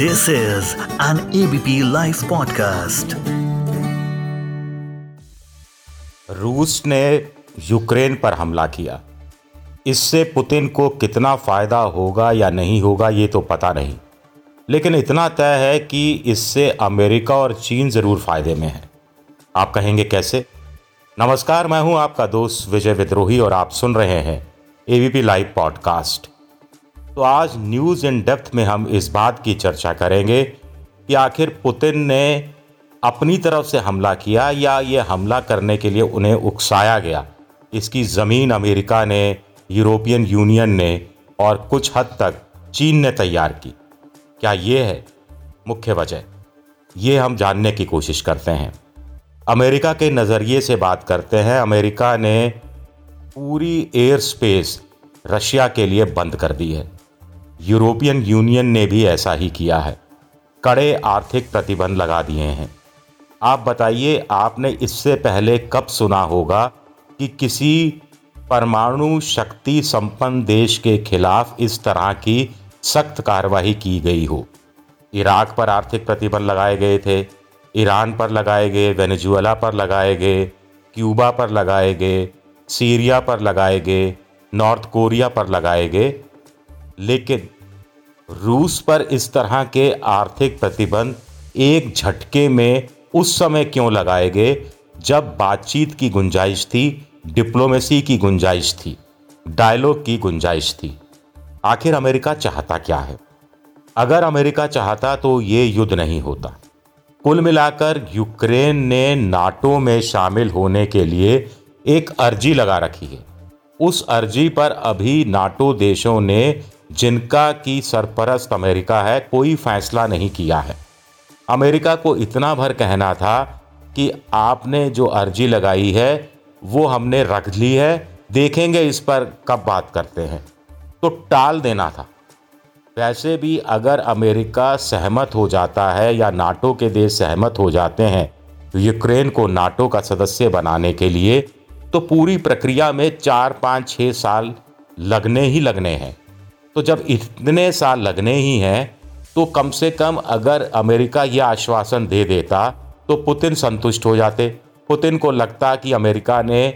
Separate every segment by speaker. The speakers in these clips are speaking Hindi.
Speaker 1: This is an ABP Life podcast.
Speaker 2: रूस ने यूक्रेन पर हमला किया। इससे पुतिन को कितना फ़ायदा होगा या नहीं होगा, ये तो पता नहीं। लेकिन इतना तय है कि इससे अमेरिका और चीन ज़रूर फ़ायदे में है। आप कहेंगे कैसे? नमस्कार, मैं हूँ आपका दोस्त विजय विद्रोही और आप सुन रहे हैं एबीपी लाइव पॉडकास्ट तो आज न्यूज़ इन डेप्थ में हम इस बात की चर्चा करेंगे कि आखिर पुतिन ने अपनी तरफ़ से हमला किया या ये हमला करने के लिए उन्हें उकसाया गया। इसकी ज़मीन अमेरिका ने, यूरोपियन यूनियन ने और कुछ हद तक चीन ने तैयार की। क्या ये है? मुख्य वजह, ये हम जानने की कोशिश करते हैं। अमेरिका के नज़रिए से बात करते हैं, अमेरिका ने पूरी एयर स्पेस रशिया के लिए बंद कर दी है। यूरोपियन यूनियन ने भी ऐसा ही किया है। कड़े आर्थिक प्रतिबंध लगा दिए हैं। आप बताइए, आपने इससे पहले कब सुना होगा कि किसी परमाणु शक्ति संपन्न देश के खिलाफ इस तरह की सख्त कार्रवाई की गई हो? इराक पर आर्थिक प्रतिबंध लगाए गए थे, ईरान पर लगाए गए, वेनेजुएला पर लगाए गए, क्यूबा पर लगाए गए, सीरिया पर लगाए गए, नॉर्थ कोरिया पर लगाए गए। लेकिन रूस पर इस तरह के आर्थिक प्रतिबंध एक झटके में उस समय क्यों लगाए गए जब बातचीत की गुंजाइश थी, डिप्लोमेसी की गुंजाइश थी डायलॉग की गुंजाइश थी। आखिर अमेरिका चाहता क्या है? अगर अमेरिका चाहता तो ये युद्ध नहीं होता। कुल मिलाकर यूक्रेन ने नाटो में शामिल होने के लिए एक अर्जी लगा रखी है। उस अर्जी पर अभी नाटो देशों ने जिनका की सरपरस्त अमेरिका है, कोई फैसला नहीं किया है। अमेरिका को इतना भर कहना था कि आपने जो अर्जी लगाई है, वो हमने रख ली है, देखेंगे इस पर कब बात करते हैं। तो टाल देना था। वैसे भी अगर अमेरिका सहमत हो जाता है या नाटो के देश सहमत हो जाते हैं यूक्रेन को नाटो का सदस्य बनाने के लिए तो पूरी प्रक्रिया में चार पाँच छः साल लगने ही लगने हैं। तो जब इतने साल लगने ही हैं तो कम से कम अगर अमेरिका यह आश्वासन दे देता तो पुतिन संतुष्ट हो जाते। पुतिन को लगता कि अमेरिका ने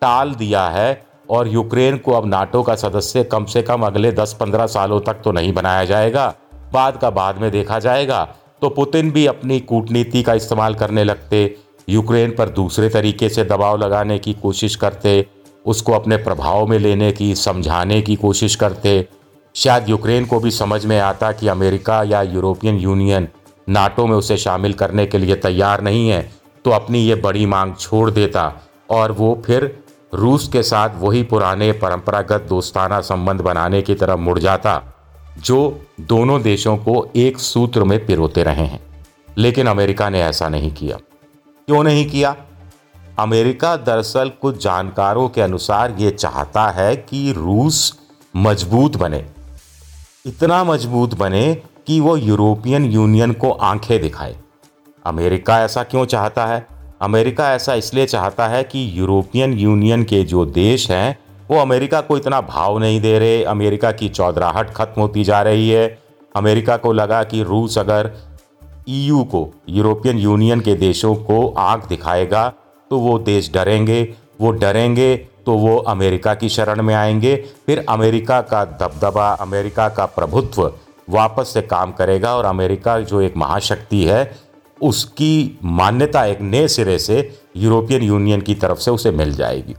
Speaker 2: टाल दिया है और यूक्रेन को अब नाटो का सदस्य कम से कम अगले 10-15 सालों तक तो नहीं बनाया जाएगा। बाद का बाद में देखा जाएगा। तो पुतिन भी अपनी कूटनीति का इस्तेमाल करने लगते। यूक्रेन पर दूसरे तरीके से दबाव लगाने की कोशिश करते। उसको अपने प्रभाव में लेने की, समझाने की कोशिश करते। शायद यूक्रेन को भी समझ में आता कि अमेरिका या यूरोपियन यूनियन नाटो में उसे शामिल करने के लिए तैयार नहीं है तो अपनी ये बड़ी मांग छोड़ देता और वो फिर रूस के साथ वही पुराने परंपरागत दोस्ताना संबंध बनाने की तरफ़ मुड़ जाता, जो दोनों देशों को एक सूत्र में पिरोते रहे हैं। लेकिन अमेरिका ने ऐसा नहीं किया। क्यों नहीं किया? अमेरिका दरअसल कुछ जानकारों के अनुसार ये चाहता है कि रूस मज़बूत बने। इतना मज़बूत बने कि वो यूरोपियन यूनियन को आँखें दिखाए। अमेरिका ऐसा क्यों चाहता है? अमेरिका ऐसा इसलिए चाहता है कि यूरोपियन यूनियन के जो देश हैं, वो अमेरिका को इतना भाव नहीं दे रहे, अमेरिका की चौधराहट खत्म होती जा रही है। अमेरिका को लगा कि रूस अगर ईयू को, यूरोपियन यूनियन के देशों को आँख दिखाएगा तो वो देश डरेंगे, वो डरेंगे तो वो अमेरिका की शरण में आएँगे। फिर अमेरिका का दबदबा, अमेरिका का प्रभुत्व वापस से काम करेगा और अमेरिका जो एक महाशक्ति है, उसकी मान्यता एक नए सिरे से यूरोपियन यूनियन की तरफ़ से उसे मिल जाएगी।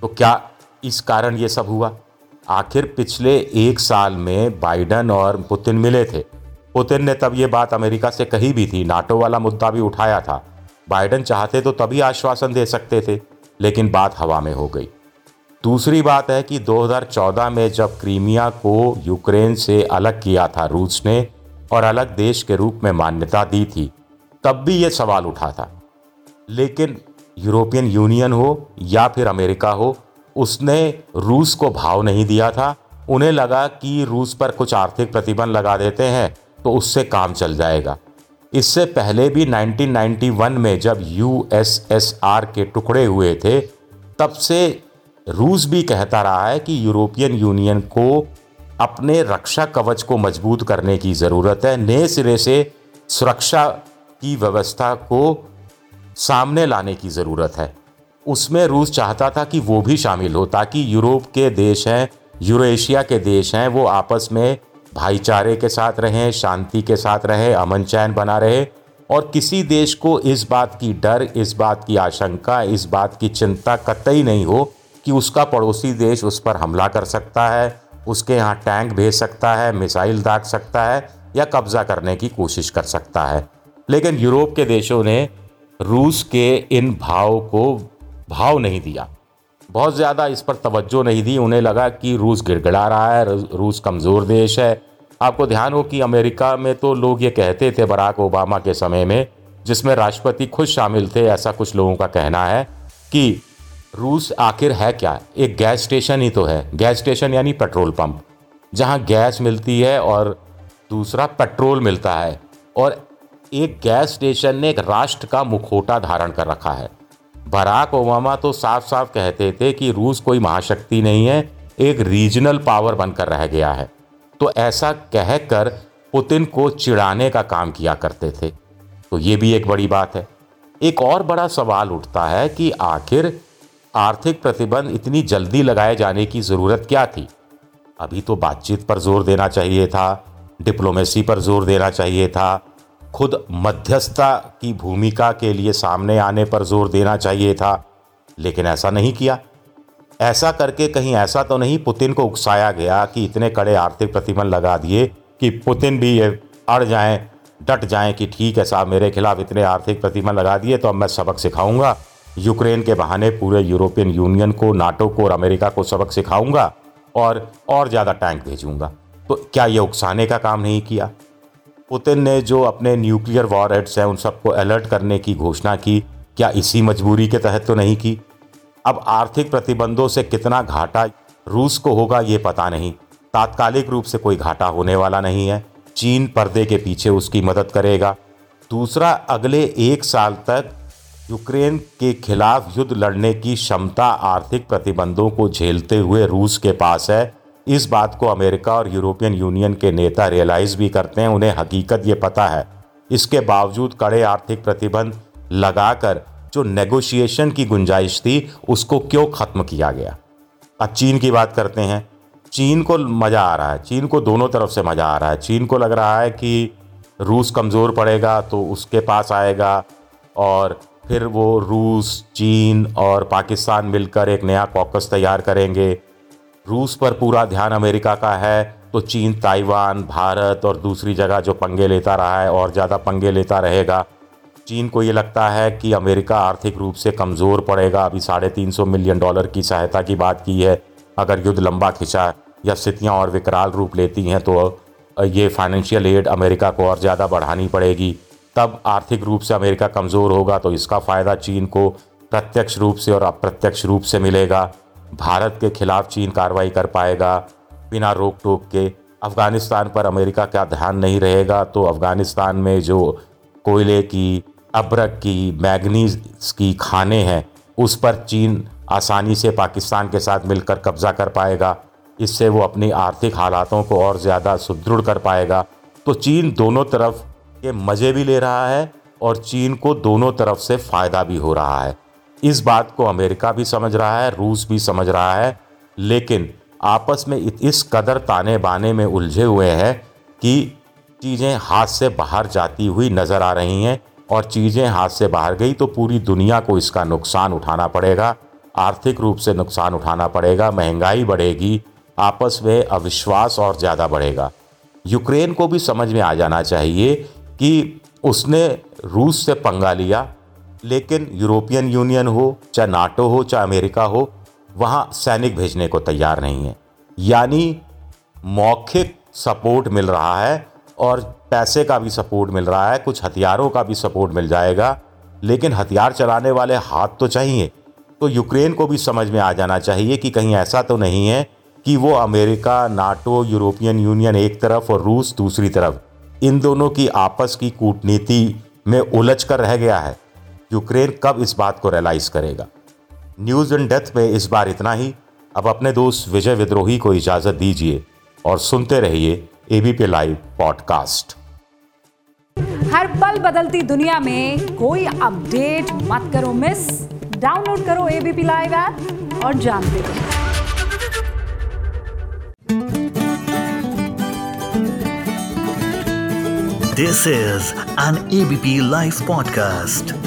Speaker 2: तो क्या इस कारण ये सब हुआ? आखिर पिछले एक साल में बाइडन और पुतिन मिले थे। पुतिन ने तब ये बात अमेरिका से कही भी थी, नाटो वाला मुद्दा भी उठाया था। बाइडन चाहते तो तभी आश्वासन दे सकते थे। लेकिन बात हवा में हो गई। दूसरी बात है कि 2014 में जब क्रीमिया को यूक्रेन से अलग किया था रूस ने और अलग देश के रूप में मान्यता दी थी, तब भी ये सवाल उठा था। लेकिन यूरोपियन यूनियन हो या फिर अमेरिका हो, उसने रूस को भाव नहीं दिया था। उन्हें लगा कि रूस पर कुछ आर्थिक प्रतिबंध लगा देते हैं तो उससे काम चल जाएगा। इससे पहले भी 1991 में जब यूएसएसआर के टुकड़े हुए थे, तब से रूस भी कहता रहा है कि यूरोपियन यूनियन को अपने रक्षा कवच को मज़बूत करने की ज़रूरत है। नए सिरे से सुरक्षा की व्यवस्था को सामने लाने की ज़रूरत है। उसमें रूस चाहता था कि वो भी शामिल हो, ताकि यूरोप के देश हैं, यूरोशिया के देश हैं, वो आपस में भाईचारे के साथ रहें, शांति के साथ रहें, अमन चैन बना रहे। और किसी देश को इस बात की डर, इस बात की आशंका, इस बात की चिंता कतई नहीं हो कि उसका पड़ोसी देश उस पर हमला कर सकता है, उसके यहाँ टैंक भेज सकता है, मिसाइल दाग सकता है या कब्जा करने की कोशिश कर सकता है। लेकिन यूरोप के देशों ने रूस के इन भाव को भाव नहीं दिया। बहुत ज़्यादा इस पर तवज्जो नहीं दी। उन्हें लगा कि रूस गिड़गिड़ा रहा है रूस कमज़ोर देश है। आपको ध्यान हो कि अमेरिका में तो लोग ये कहते थे बराक ओबामा के समय में, जिसमें राष्ट्रपति खुद शामिल थे, ऐसा कुछ लोगों का कहना है कि रूस आखिर है क्या? एक गैस स्टेशन ही तो है। गैस स्टेशन यानी पेट्रोल पंप, जहाँ गैस मिलती है और दूसरा पेट्रोल मिलता है। और एक गैस स्टेशन ने एक राष्ट्र का मुखोटा धारण कर रखा है। बराक ओबामा तो साफ़ साफ़ कहते थे कि रूस कोई महाशक्ति नहीं है, एक रीजनल पावर बनकर रह गया है। तो ऐसा कहकर पुतिन को चिढ़ाने का काम किया करते थे। तो ये भी एक बड़ी बात है। एक और बड़ा सवाल उठता है कि आखिर आर्थिक प्रतिबंध इतनी जल्दी लगाए जाने की ज़रूरत क्या थी? अभी तो बातचीत पर ज़ोर देना चाहिए था, डिप्लोमेसी पर ज़ोर देना चाहिए था खुद मध्यस्थता की भूमिका के लिए सामने आने पर ज़ोर देना चाहिए था, लेकिन ऐसा नहीं किया। ऐसा करके कहीं ऐसा तो नहीं पुतिन को उकसाया गया कि इतने कड़े आर्थिक प्रतिबंध लगा दिए कि पुतिन भी ये अड़ जाएँ, डट जाएँ कि ठीक है साहब, मेरे खिलाफ इतने आर्थिक प्रतिबंध लगा दिए तो अब मैं सबक सिखाऊँगा। यूक्रेन के बहाने पूरे यूरोपियन यूनियन को, नाटो को और अमेरिका को सबक सिखाऊँगा और और ज़्यादा टैंक भेजूँगा। तो क्या ये उकसाने का काम नहीं किया? पुतिन ने जो अपने न्यूक्लियर वॉर हेड्स हैं उन सबको अलर्ट करने की घोषणा की, क्या इसी मजबूरी के तहत तो नहीं की? अब आर्थिक प्रतिबंधों से कितना घाटा रूस को होगा ये पता नहीं। तात्कालिक रूप से कोई घाटा होने वाला नहीं है। चीन पर्दे के पीछे उसकी मदद करेगा। दूसरा, अगले एक साल तक यूक्रेन के खिलाफ युद्ध लड़ने की क्षमता आर्थिक प्रतिबंधों को झेलते हुए रूस के पास है। इस बात को अमेरिका और यूरोपियन यूनियन के नेता रियलाइज़ भी करते हैं, उन्हें हकीकत ये पता है। इसके बावजूद कड़े आर्थिक प्रतिबंध लगाकर जो नेगोशिएशन की गुंजाइश थी, उसको क्यों ख़त्म किया गया? अब चीन की बात करते हैं। चीन को मज़ा आ रहा है। चीन को दोनों तरफ़ से मज़ा आ रहा है। चीन को लग रहा है कि रूस कमज़ोर पड़ेगा तो उसके पास आएगा और फिर वो रूस, चीन और पाकिस्तान मिलकर एक नया कॉकस तैयार करेंगे। रूस पर पूरा ध्यान अमेरिका का है तो चीन, ताइवान, भारत और दूसरी जगह जो पंगे लेता रहा है और ज़्यादा पंगे लेता रहेगा। चीन को ये लगता है कि अमेरिका आर्थिक रूप से कमज़ोर पड़ेगा। अभी साढ़े तीन सौ मिलियन डॉलर की सहायता की बात की है। अगर युद्ध लंबा खिंचा या स्थितियाँ और विकराल रूप लेती हैं तो ये फाइनेंशियल एड अमेरिका को और ज़्यादा बढ़ानी पड़ेगी। तब आर्थिक रूप से अमेरिका कमज़ोर होगा तो इसका फ़ायदा चीन को प्रत्यक्ष रूप से और अप्रत्यक्ष रूप से मिलेगा। भारत के खिलाफ चीन कार्रवाई कर पाएगा, बिना रोक टोक के। अफ़गानिस्तान पर अमेरिका का ध्यान नहीं रहेगा तो अफ़गानिस्तान में जो कोयले की, अब्रक की, मैगनीज की खाने हैं, उस पर चीन आसानी से पाकिस्तान के साथ मिलकर कब्ज़ा कर पाएगा। इससे वो अपनी आर्थिक हालातों को और ज़्यादा सुदृढ़ कर पाएगा। तो चीन दोनों तरफ़ के मज़े भी ले रहा है और चीन को दोनों तरफ़ से फ़ायदा भी हो रहा है। इस बात को अमेरिका भी समझ रहा है, रूस भी समझ रहा है, लेकिन आपस में इस कदर ताने बाने में उलझे हुए हैं कि चीज़ें हाथ से बाहर जाती हुई नज़र आ रही हैं और चीज़ें हाथ से बाहर गई तो पूरी दुनिया को इसका नुकसान उठाना पड़ेगा। आर्थिक रूप से नुकसान उठाना पड़ेगा, महँगाई बढ़ेगी, आपस में अविश्वास और ज़्यादा बढ़ेगा। यूक्रेन को भी समझ में आ जाना चाहिए कि उसने रूस से पंगा लिया लेकिन यूरोपियन यूनियन हो, चाहे नाटो हो, चाहे अमेरिका हो, वहाँ सैनिक भेजने को तैयार नहीं है। यानी मौखिक सपोर्ट मिल रहा है और पैसे का भी सपोर्ट मिल रहा है, कुछ हथियारों का भी सपोर्ट मिल जाएगा, लेकिन हथियार चलाने वाले हाथ तो चाहिए। तो यूक्रेन को भी समझ में आ जाना चाहिए कि कहीं ऐसा तो नहीं है कि वो अमेरिका, नाटो, यूरोपियन यूनियन एक तरफ़ और रूस दूसरी तरफ़, इन दोनों की आपस की कूटनीति में उलझ कर रह गया है। यूक्रेन कब इस बात को रियलाइज़ करेगा? न्यूज़ एंड डेथ में इस बार इतना ही। अब अपने दोस्त विजय विद्रोही को इजाज़त दीजिए और सुनते रहिए एबीपी लाइव पॉडकास्ट
Speaker 3: हर पल बदलती दुनिया में कोई अपडेट मत करो मिस डाउनलोड करो एबीपी लाइव ऐप और जानते रहो
Speaker 1: This is an ABP Life podcast.